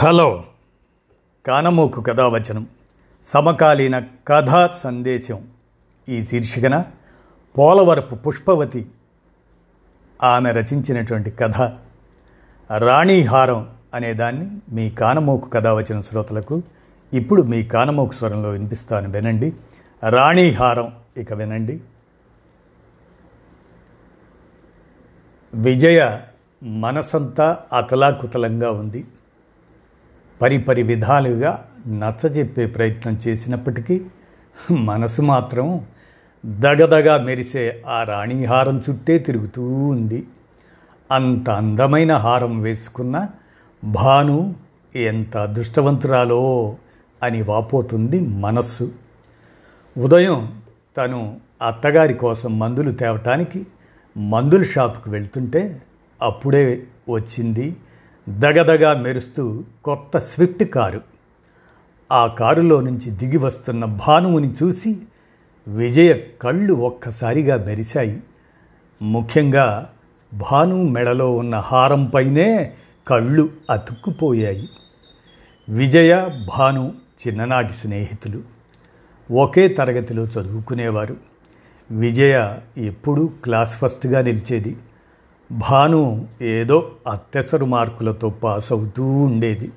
Hello. కానమోకు కథావచనం. సమకాలీన కథా సందేశం. ఈ శీర్షికన పోలవరపు పుష్పవతి ఆమె రచించినటువంటి కథ రాణీహారం అనేదాన్ని మీ కానమోకు కథావచన శ్రోతలకు ఇప్పుడు మీ కానమోకు స్వరంలో వినిపిస్తాను. వినండి. రాణీహారం ఇక వినండి. విజయ మనసంతా అతలాకుతలంగా ఉంది. పరిపరి విధాలుగా నచ్చజెప్పే ప్రయత్నం చేసినప్పటికీ మనసు మాత్రం దగదగా మెరిసే ఆ రాణి హారం చుట్టే తిరుగుతూ ఉంది. అంత అందమైన హారం వేసుకున్న భాను ఎంత అదృష్టవంతురాలో అని వాపోతుంది మనస్సు. ఉదయం తను అత్తగారి కోసం మందులు తేవటానికి మందుల షాపుకు వెళ్తుంటే అప్పుడే వచ్చింది దగదగా మెరుస్తూ కొత్త స్విఫ్ట్ కారు. ఆ కారులో నుంచి దిగి వస్తున్న భానువుని చూసి విజయ కళ్ళు ఒక్కసారిగా మెరిశాయి. ముఖ్యంగా భాను మెడలో ఉన్న హారంపైనే కళ్ళు అతుక్కుపోయాయి. విజయ భాను చిన్ననాటి స్నేహితులు. ఒకే తరగతిలో చదువుకునేవారు. విజయ ఎప్పుడూ క్లాస్ ఫస్ట్గా నిలిచేది. భాను ఏదో అత్యసరు మార్కులతో పాస్ అవుతూ ఉండేది.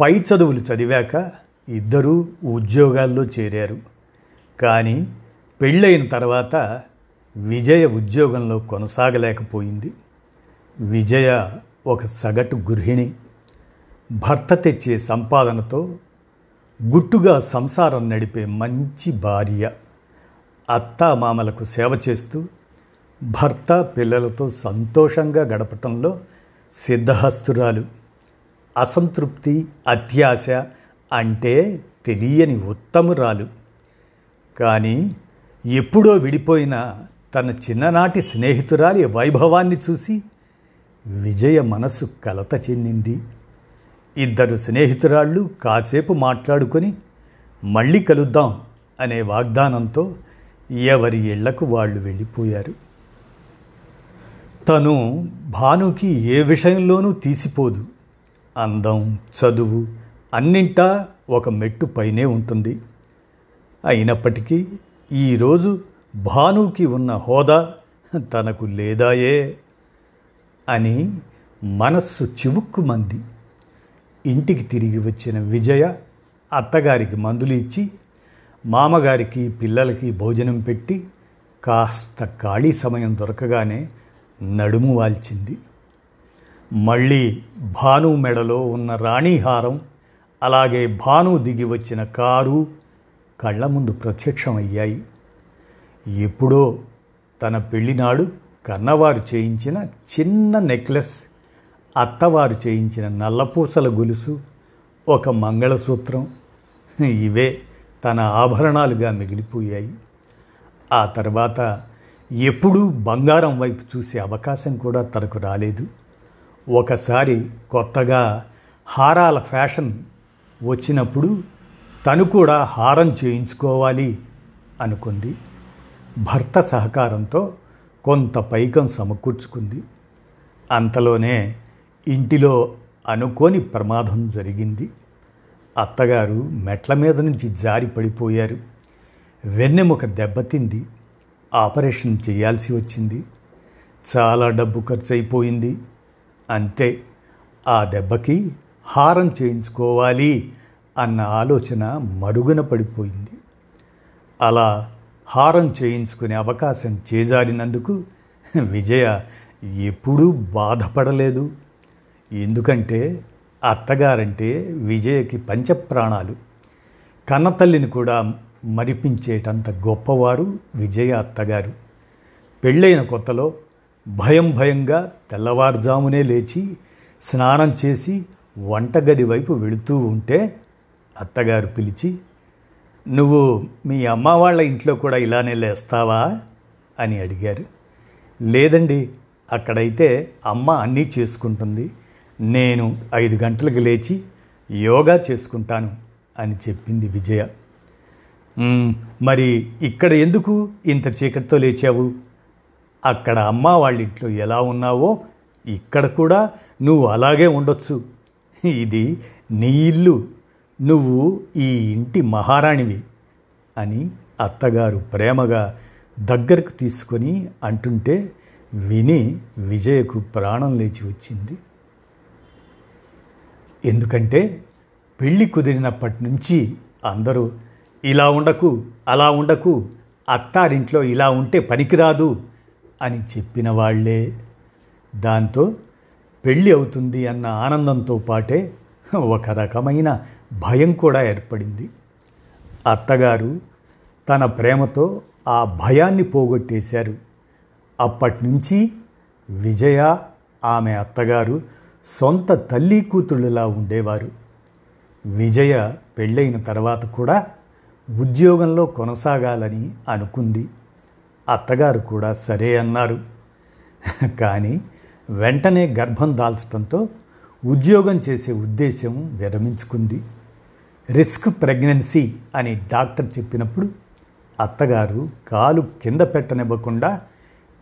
పై చదువులు చదివాక ఇద్దరూ ఉద్యోగాల్లో చేరారు. కానీ పెళ్ళైన తర్వాత విజయ ఉద్యోగంలో కొనసాగలేకపోయింది. విజయ ఒక సగటు గృహిణి. భర్త తెచ్చే సంపాదనతో గుట్టుగా సంసారం నడిపే మంచి భార్య. అత్తామామలకు సేవ చేస్తూ భర్త పిల్లలతో సంతోషంగా గడపటంలో సిద్ధహస్తురాలు. అసంతృప్తి అత్యాశ అంటే తెలియని ఉత్తమురాలు. కానీ ఎప్పుడో విడిపోయిన తన చిన్ననాటి స్నేహితురాలి వైభవాన్ని చూసి విజయ మనసు కలత చెందింది. ఇద్దరు స్నేహితురాళ్ళు కాసేపు మాట్లాడుకొని మళ్ళీ కలుద్దాం అనే వాగ్దానంతో ఎవరి ఇళ్ళకు వాళ్ళు వెళ్ళిపోయారు. తను భానుకి ఏ విషయంలోనూ తీసిపోదు. అందం చదువు అన్నింటా ఒక మెట్టు పైనే ఉంటుంది. అయినప్పటికీ ఈరోజు భానుకి ఉన్న హోదా తనకు లేదాయే అని మనస్సు చివుక్కుమంది. ఇంటికి తిరిగి వచ్చిన విజయ అత్తగారికి మందులు ఇచ్చి మామగారికి పిల్లలకి భోజనం పెట్టి కాస్త ఖాళీ సమయం దొరకగానే నడుము వాల్చింది. మళ్ళీ భాను మెడలో ఉన్న రాణిహారం అలాగే భాను దిగి వచ్చిన కారు కళ్ళ ముందు ప్రత్యక్షమయ్యాయి. ఎప్పుడో తన పెళ్ళినాడు కన్నవారు చేయించిన చిన్న నెక్లెస్ అత్తవారు చేయించిన నల్లపూసల గొలుసు ఒక మంగళసూత్రం. ఇవే తన ఆభరణాలుగా మిగిలిపోయాయి. ఆ తర్వాత ఎప్పుడూ బంగారం వైపు చూసే అవకాశం కూడా తనకు రాలేదు. ఒకసారి కొత్తగా హారాల ఫ్యాషన్ వచ్చినప్పుడు తను కూడా హారం చేయించుకోవాలి అనుకుంది. భర్త సహకారంతో కొంత పైకం సమకూర్చుకుంది. అంతలోనే ఇంటిలో అనుకోని ప్రమాదం జరిగింది. అత్తగారు మెట్ల మీద నుంచి జారి పడిపోయారు. వెన్నెముక దెబ్బతింది. ఆపరేషన్ చేయాల్సి వచ్చింది. చాలా డబ్బు ఖర్చు అయిపోయింది అంతే ఆ దెబ్బకి హారం చేయించుకోవాలి అన్న ఆలోచన మరుగున పడిపోయింది. అలా హారం చేయించుకునే అవకాశం చేజారినందుకు విజయ ఎప్పుడూ బాధపడలేదు. ఎందుకంటే అత్తగారంటే విజయకి పంచప్రాణాలు. కన్నతల్లిని కూడా మరిపించేటంత గొప్పవారు విజయ అత్తగారు. పెళ్ళైన కొత్తలో భయం భయంగా తెల్లవారుజామునే లేచి స్నానం చేసి వంటగది వైపు వెళుతూ ఉంటే అత్తగారు పిలిచి నువ్వు మీ అమ్మ వాళ్ళ ఇంట్లో కూడా ఇలానే లేస్తావా? అని అడిగారు. లేదండి అక్కడైతే అమ్మ అన్నీ చేసుకుంటుంది. నేను ఐదు గంటలకు లేచి యోగా చేసుకుంటాను అని చెప్పింది విజయ. మరి ఇక్కడ ఎందుకు ఇంత చీకటితో లేచావు? అక్కడ అమ్మ వాళ్ళ ఇంట్లో ఎలా ఉన్నావో ఇక్కడ కూడా నువ్వు అలాగే ఉండొచ్చు. ఇది నీ ఇల్లు. నువ్వు ఈ ఇంటి మహారాణివి అని అత్తగారు ప్రేమగా దగ్గరకు తీసుకొని అంటుంటే విని విజయకు ప్రాణం లేచి వచ్చింది. ఎందుకంటే పెళ్ళి కుదిరినప్పటి నుంచి అందరూ ఇలా ఉండకు అలా ఉండకు అత్తారింట్లో ఇలా ఉంటే పనికిరాదు అని చెప్పిన వాళ్ళే. దాంతో పెళ్ళి అవుతుంది అన్న ఆనందంతో పాటే ఒక రకమైన భయం కూడా ఏర్పడింది. అత్తగారు తన ప్రేమతో ఆ భయాన్ని పోగొట్టేశారు. అప్పటి నుంచి విజయ ఆమె అత్తగారు సొంత తల్లి కూతుళ్ళలా ఉండేవారు. విజయ పెళ్ళైన తర్వాత కూడా ఉద్యోగంలో కొనసాగాలని అనుకుంది. అత్తగారు కూడా సరే అన్నారు. కానీ వెంటనే గర్భం దాల్చడంతో ఉద్యోగం చేసే ఉద్దేశం విరమించుకుంది. రిస్క్ ప్రెగ్నెన్సీ అని డాక్టర్ చెప్పినప్పుడు అత్తగారు కాలు కింద పెట్టనివ్వకుండా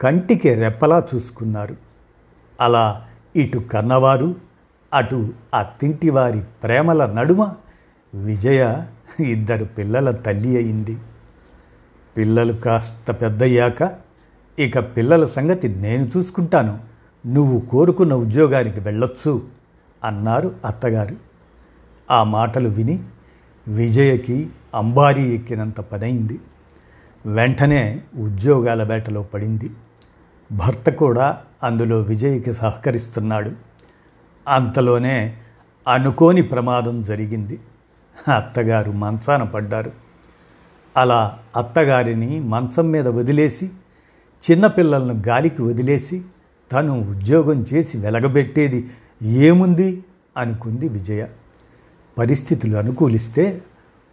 కంటికి రెప్పలా చూసుకున్నారు. అలా ఇటు కన్నవారు అటు అత్తింటి వారి ప్రేమల నడుమ విజయ ఇద్దరు పిల్లల తల్లి అయింది. పిల్లలు కాస్త పెద్దయ్యాక ఇక పిల్లల సంగతి నేను చూసుకుంటాను. నువ్వు కోరుకున్న ఉద్యోగానికి వెళ్ళొచ్చు అన్నారు అత్తగారు. ఆ మాటలు విని విజయకి అంబారీ ఎక్కినంత పనైంది. వెంటనే ఉద్యోగాల వేటలో పడింది. భర్త కూడా అందులో విజయ్కి సహకరిస్తున్నాడు. అంతలోనే అనుకోని ప్రమాదం జరిగింది. అత్తగారు మంచాన పడ్డారు. అలా అత్తగారిని మంచం మీద వదిలేసి చిన్నపిల్లలను గాలికి వదిలేసి తను ఉద్యోగం చేసి వెలగబెట్టేది ఏముంది? అనుకుంది విజయ. పరిస్థితులు అనుకూలిస్తే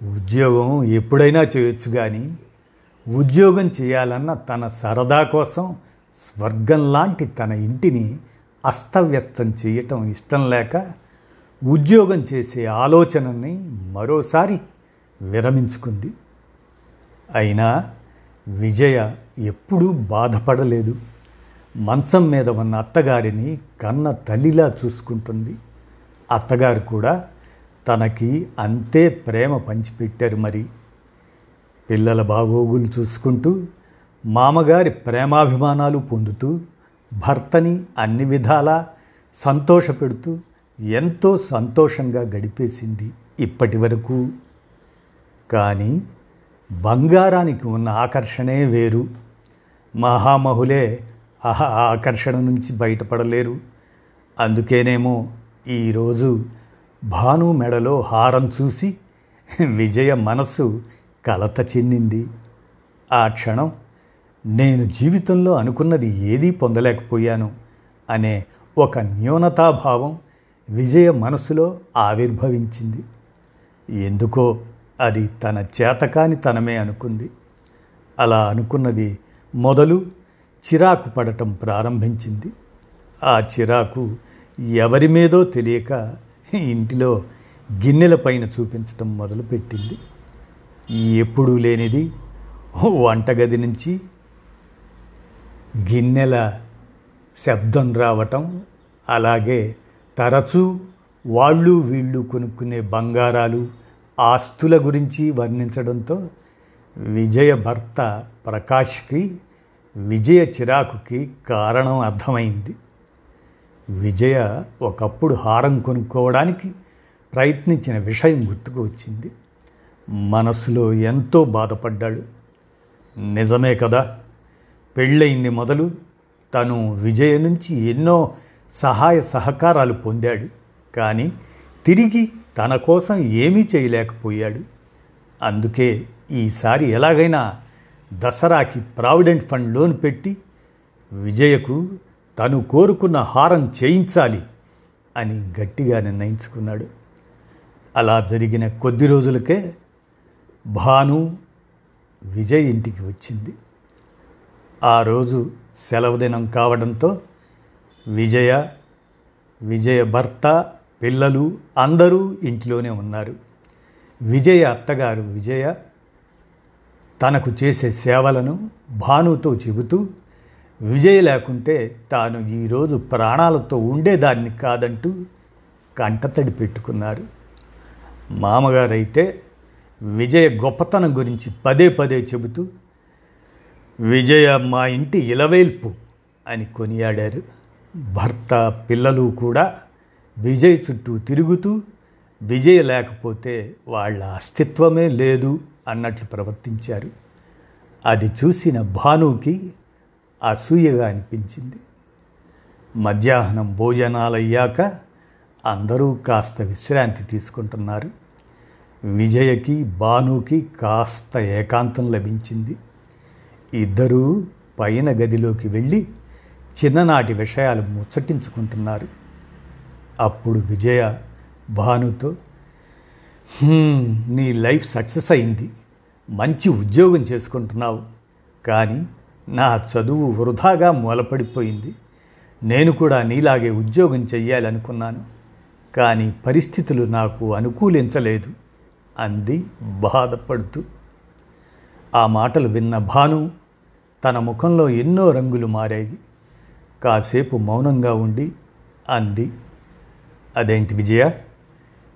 ఉద్యోగం ఎప్పుడైనా చేయొచ్చు కానీ ఉద్యోగం చేయాలన్న తన సరదా కోసం స్వర్గం లాంటి తన ఇంటిని అస్తవ్యస్తం చేయటం ఇష్టం లేక ఉద్యోగం చేసే ఆలోచనని మరోసారి విరమించుకుంది. అయినా విజయ ఎప్పుడూ బాధపడలేదు. మంచం మీద ఉన్న అత్తగారిని కన్న తల్లిలా చూసుకుంటుంది. అత్తగారు కూడా తనకి అంతే ప్రేమ పంచిపెట్టారు మరి. పిల్లల బాగోగులు చూసుకుంటూ మామగారి ప్రేమాభిమానాలు పొందుతూ భర్తని అన్ని విధాలా సంతోషపెడుతూ ఎంతో సంతోషంగా గడిపేసింది ఇప్పటి వరకు. కానీ బంగారానికి ఉన్న ఆకర్షణే వేరు. మహామహులే ఆ ఆకర్షణ నుంచి బయటపడలేరు. అందుకేనేమో ఈరోజు భాను మెడలో హారం చూసి విజయ మనసు కలత చెందింది. ఆ క్షణం నేను జీవితంలో అనుకున్నది ఏదీ పొందలేకపోయాను అనే ఒక న్యూనతాభావం విజయ మనసులో ఆవిర్భవించింది. ఎందుకో అది తన చేతకాని తనమే అనుకుంది. అలా అనుకున్నది మొదలు చిరాకు పడటం ప్రారంభించింది. ఆ చిరాకు ఎవరి మీదో తెలియక ఇంటిలో గిన్నెల పైన చూపించటం మొదలుపెట్టింది. ఎప్పుడూ లేనిది వంటగది నుంచి గిన్నెల శబ్దం రావటం అలాగే తరచూ వాళ్ళు వీళ్ళు కొనుక్కునే బంగారాలు ఆస్తుల గురించి వర్ణించడంతో విజయ భర్త ప్రకాష్కి విజయ చిరాకుకి కారణం అర్థమైంది. విజయ ఒకప్పుడు హారం కొనుక్కోవడానికి ప్రయత్నించిన విషయం గుర్తుకు వచ్చింది. మనసులో ఎంతో బాధపడ్డాడు. నిజమే కదా పెళ్ళయింది మొదలు తను విజయ నుంచి ఎన్నో సహాయ సహకారాలు పొందాడు. కానీ తిరిగి తన కోసం ఏమీ చేయలేకపోయాడు. అందుకే ఈసారి ఎలాగైనా దసరాకి ప్రావిడెంట్ ఫండ్ లోన్ పెట్టి విజయకు తను కోరుకున్న హారం చేయించాలి అని గట్టిగా నిర్ణయించుకున్నాడు. అలా జరిగిన కొద్ది రోజులకే భాను విజయ్ ఇంటికి వచ్చింది. ఆ రోజు సెలవు దినం కావడంతో విజయ విజయ భర్త పిల్లలు అందరూ ఇంట్లోనే ఉన్నారు. విజయ అత్తగారు విజయ తనకు చేసే సేవలను భానుతో చెబుతూ విజయ లేకుంటే తాను ఈరోజు ప్రాణాలతో ఉండేదాన్ని కాదంటూ కంటతడి పెట్టుకున్నారు. మామగారైతే విజయ గొప్పతనం గురించి పదే పదే చెబుతూ విజయ మా ఇంటి ఇలవేల్పు అని కొనియాడారు. భర్త పిల్లలు కూడా విజయ్ చుట్టూ తిరుగుతూ విజయ్ లేకపోతే వాళ్ళ అస్తిత్వమే లేదు అన్నట్లు ప్రవర్తించారు. అది చూసిన భానుకి అసూయగా అనిపించింది. మధ్యాహ్నం భోజనాలయ్యాక అందరూ కాస్త విశ్రాంతి తీసుకుంటున్నారు. విజయకి భానుకి కాస్త ఏకాంతం లభించింది. ఇద్దరూ పైన గదిలోకి వెళ్ళి చిన్ననాటి విషయాలు ముచ్చటించుకుంటున్నారు. అప్పుడు విజయ భానుతో నీ లైఫ్ సక్సెస్ అయింది. మంచి ఉద్యోగం చేసుకుంటున్నావు. కానీ నా చదువు వృధాగా మూలపడిపోయింది. నేను కూడా నీలాగే ఉద్యోగం చెయ్యాలనుకున్నాను. కానీ పరిస్థితులు నాకు అనుకూలించలేదు అంది బాధపడుతూ. ఆ మాటలు విన్న భాను తన ముఖంలో ఎన్నో రంగులు మారాయి. కాసేపు మౌనంగా ఉండి అంది. అదేంటి విజయ?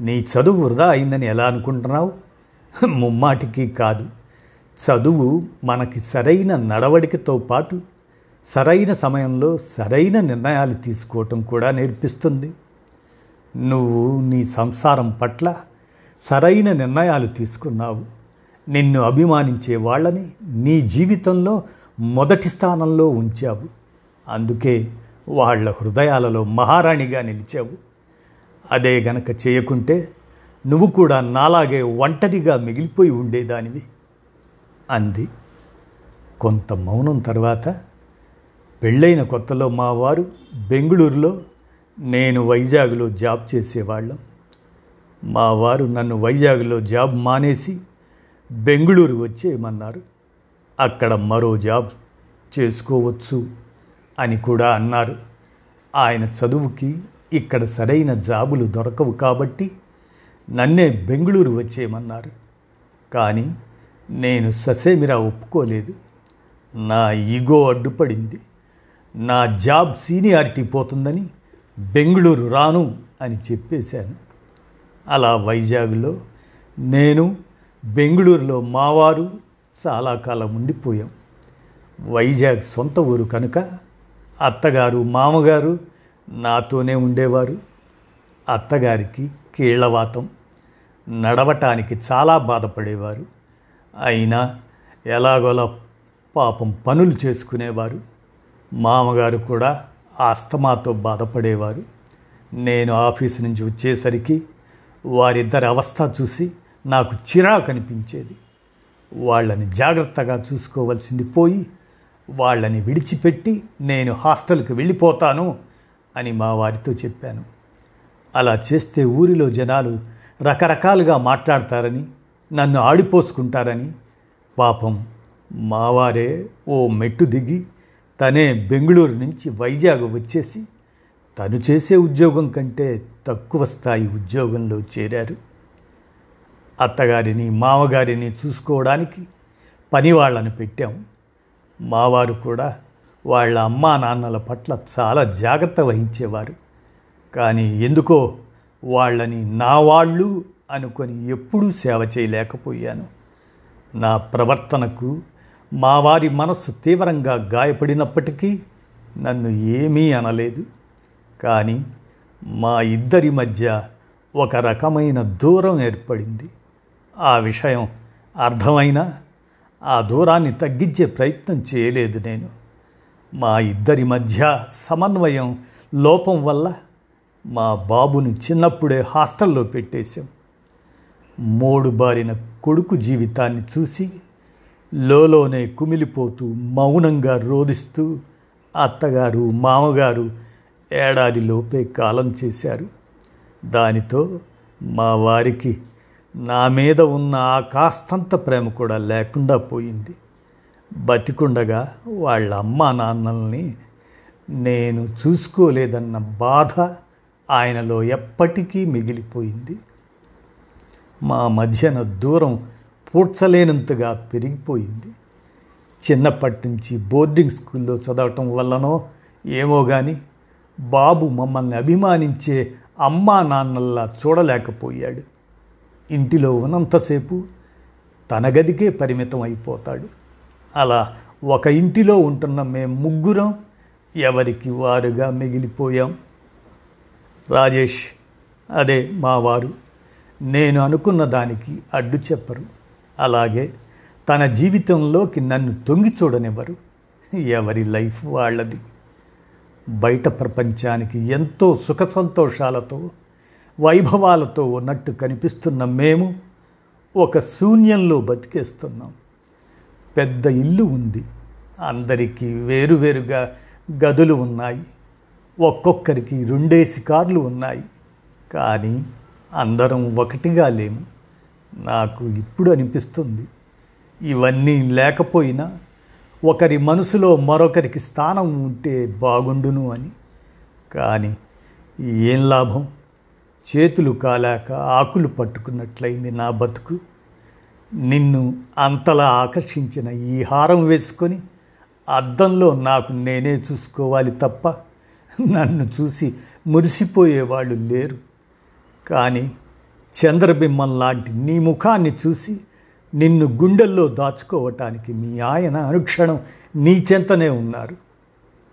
నీ చదువు వృధా అయిందని ఎలా అనుకుంటున్నావు? ముమ్మాటికి కాదు. చదువు మనకి సరైన నడవడికతో పాటు సరైన సమయంలో సరైన నిర్ణయాలు తీసుకోవటం కూడా నేర్పిస్తుంది. నువ్వు నీ సంసారం పట్ల సరైన నిర్ణయాలు తీసుకున్నావు. నిన్ను అభిమానించే వాళ్ళని నీ జీవితంలో మొదటి స్థానంలో ఉంచావు. అందుకే వాళ్ళ హృదయాలలో మహారాణిగా నిలిచావు. అదే గనక చేయకుంటే నువ్వు కూడా నాలాగే ఒంటరిగా మిగిలిపోయి ఉండేదానివి. అంది. కొంత మౌనం తర్వాత పెళ్ళైన కొత్తలో మా వారు బెంగళూరులో నేను వైజాగ్లో జాబ్ చేసేవాళ్ళం. మా వారు నన్ను వైజాగ్లో జాబ్ మానేసి బెంగళూరు వచ్చేయమన్నారు. అక్కడ మరో జాబ్ చేసుకోవచ్చు అని కూడా అన్నారు. ఆయన చదువుకి ఇక్కడ సరైన జాబులు దొరకవు కాబట్టి నన్నే బెంగళూరు వచ్చేయమన్నారు. కానీ నేను ససేమిరా ఒప్పుకోలేదు. నా ఈగో అడ్డుపడింది. నా జాబ్ సీనియారిటీ పోతుందని బెంగళూరు రాను అని చెప్పేశాను. అలా వైజాగ్లో నేను బెంగళూరులో మావారు చాలా కాలం ఉండిపోయాం. వైజాగ్ సొంత ఊరు కనుక అత్తగారు మామగారు నాతోనే ఉండేవారు. అత్తగారికి కీళ్ళవాతం నడవటానికి చాలా బాధపడేవారు. అయినా ఎలాగోలా పాపం పనులు చేసుకునేవారు. మామగారు కూడా ఆస్తమాతో బాధపడేవారు. నేను ఆఫీస్ నుంచి వచ్చేసరికి వారిద్దరి అవస్థ చూసి నాకు చిరాకు అనిపించేది వాళ్ళని జాగ్రత్తగా చూసుకోవలసింది పోయి వాళ్ళని విడిచిపెట్టి నేను హాస్టల్కి వెళ్ళిపోతాను అని మా వారితో చెప్పాను. అలా చేస్తే ఊరిలో జనాలు రకరకాలుగా మాట్లాడతారని నన్ను ఆడిపోసుకుంటారని పాపం మావారే ఓ మెట్టు దిగి తనే బెంగళూరు నుంచి వైజాగ్ వచ్చేసి తను చేసే ఉద్యోగం కంటే తక్కువ స్థాయి ఉద్యోగంలో చేరారు. అత్తగారిని మామగారిని చూసుకోవడానికి పని వాళ్ళని పెట్టాం. మావారు కూడా వాళ్ళ అమ్మా నాన్నల పట్ల చాలా జాగ్రత్త వహించేవారు. కానీ ఎందుకో వాళ్ళని నా వాళ్ళు అనుకొని ఎప్పుడూ సేవ చేయలేకపోయాను. నా ప్రవర్తనకు మా వారి మనస్సు తీవ్రంగా గాయపడినప్పటికీ నన్ను ఏమీ అనలేదు. కానీ మా ఇద్దరి మధ్య ఒక రకమైన దూరం ఏర్పడింది. ఆ విషయం అర్థమైనా? ఆ దూరాన్ని తగ్గించే ప్రయత్నం చేయలేదు నేను. మా ఇద్దరి మధ్య సమన్వయం లోపం వల్ల మా బాబును చిన్నప్పుడే హాస్టల్లో పెట్టేశాం. మూడు బారిన కొడుకు జీవితాన్ని చూసి లోలోనే కుమిలిపోతూ మౌనంగా రోధిస్తూ అత్తగారు మామగారు ఏడాదిలోపే కాలం చేశారు. దానితో మా వారికి నా మీద ఉన్న ఆ కాస్తంత ప్రేమ కూడా లేకుండా పోయింది. బతికుండగా వాళ్ళ అమ్మా నాన్నల్ని నేను చూసుకోలేదన్న బాధ ఆయనలో ఎప్పటికీ మిగిలిపోయింది. మా మధ్యన దూరం పూడ్చలేనంతగా పెరిగిపోయింది. చిన్నప్పటి నుంచి బోర్డింగ్ స్కూల్లో చదవటం వల్లనో ఏమో కానీ బాబు మమ్మల్ని అభిమానించే అమ్మా నాన్నల్లా చూడలేకపోయాడు. ఇంటిలో ఉన్నంతసేపు తన గదికే పరిమితం అయిపోతాడు. అలా ఒక ఇంటిలో ఉంటున్న మేము ముగ్గురం ఎవరికి వారుగా మిగిలిపోయాం? రాజేష్ అదే మా వారు. నేను అనుకున్న దానికి అడ్డు చెప్పరు. అలాగే తన జీవితంలోకి నన్ను తొంగి చూడనివ్వరు. ఎవరి లైఫ్ వాళ్ళది? బయట ప్రపంచానికి ఎంతో సుఖ సంతోషాలతో వైభవాలతో ఉన్నట్టు కనిపిస్తున్న మేము ఒక శూన్యంలో బతికేస్తున్నాం. పెద్ద ఇల్లు ఉంది. అందరికీ వేరువేరుగా గదులు ఉన్నాయి. ఒక్కొక్కరికి రెండేసి కార్లు ఉన్నాయి. కానీ అందరం ఒకటిగా లేము. నాకు ఇప్పుడు అనిపిస్తుంది. ఇవన్నీ లేకపోయినా ఒకరి మనసులో మరొకరికి స్థానం ఉంటే బాగుండును అని. కానీ ఏం లాభం? చేతులు కాలాక ఆకులు పట్టుకున్నట్లయింది నా బతుకు. నిన్ను అంతలా ఆకర్షించిన ఈ హారం వేసుకొని అద్దంలో నాకు నేనే చూసుకోవాలి తప్ప నన్ను చూసి మురిసిపోయేవాళ్ళు లేరు. కానీ చంద్రబింబం లాంటి నీ ముఖాన్ని చూసి నిన్ను గుండెల్లో దాచుకోవటానికి మీ ఆయన అనుక్షణం నీ చెంతనే ఉన్నారు.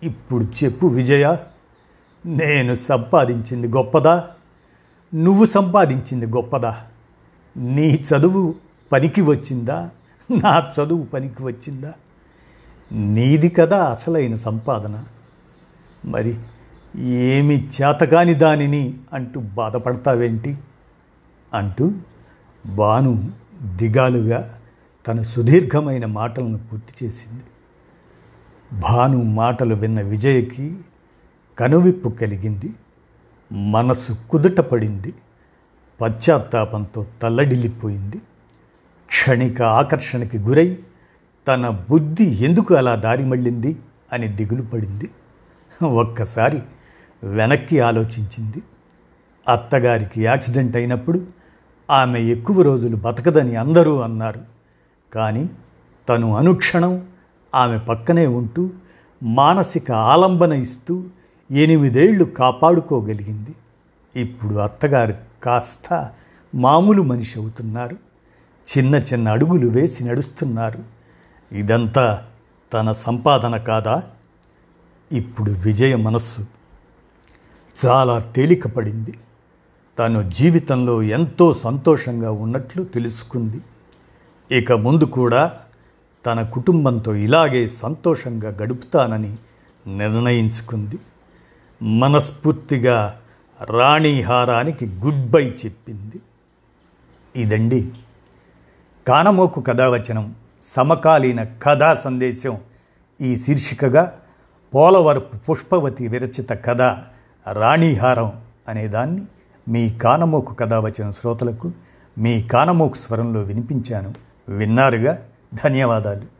ఇప్పుడు చెప్పు విజయ నేను సంపాదించింది గొప్పదా? నువ్వు సంపాదించింది గొప్పదా? నీ చదువు పనికి వచ్చిందా? నా చదువు పనికి వచ్చిందా? నీది కదా అసలైన సంపాదన. మరి ఏమి చేతకాని దానిని అంటూ బాధపడతావేంటి? అంటూ బాను దిగాలుగా తన సుదీర్ఘమైన మాటలను పూర్తి చేసింది. భాను మాటలు విన్న విజయకి కనువిప్పు కలిగింది. మనసు కుదుట పడింది పశ్చాత్తాపంతో తల్లడిల్లిపోయింది. క్షణిక ఆకర్షణకి గురై తన బుద్ధి ఎందుకు అలా దారి మళ్ళింది అని దిగులు పడింది ఒక్కసారి వెనక్కి ఆలోచించింది. అత్తగారికి యాక్సిడెంట్ అయినప్పుడు ఆమె ఎక్కువ రోజులు బతకదని అందరూ అన్నారు. కానీ తను అనుక్షణం ఆమె పక్కనే ఉంటూ మానసిక ఆలంబన ఇస్తూ ఎనిమిదేళ్ళు కాపాడుకోగలిగింది. ఇప్పుడు అత్తగారు కాస్త మామూలు మనిషి అవుతున్నారు. చిన్న చిన్న అడుగులు వేసి నడుస్తున్నారు. ఇదంతా తన సంపాదన కాదా? ఇప్పుడు విజయ మనస్సు చాలా తేలికపడింది. తను జీవితంలో ఎంతో సంతోషంగా ఉన్నట్లు తెలుసుకుంది. ఇక ముందు కూడా తన కుటుంబంతో ఇలాగే సంతోషంగా గడుపుతానని నిర్ణయించుకుంది. మనస్ఫూర్తిగా రాణిహారానికి గుడ్ బై చెప్పింది. ఇదండి కానమోకు కథావచనం సమకాలీన కథా సందేశం. ఈ శీర్షికగా పోలవరపు పుష్పవతి విరచిత కథ రాణిహారం అనేదాన్ని మీ కానమోకు కథావచన శ్రోతలకు మీ కానమోకు స్వరంలో వినిపించాను. విన్నారుగా? ధన్యవాదాలు.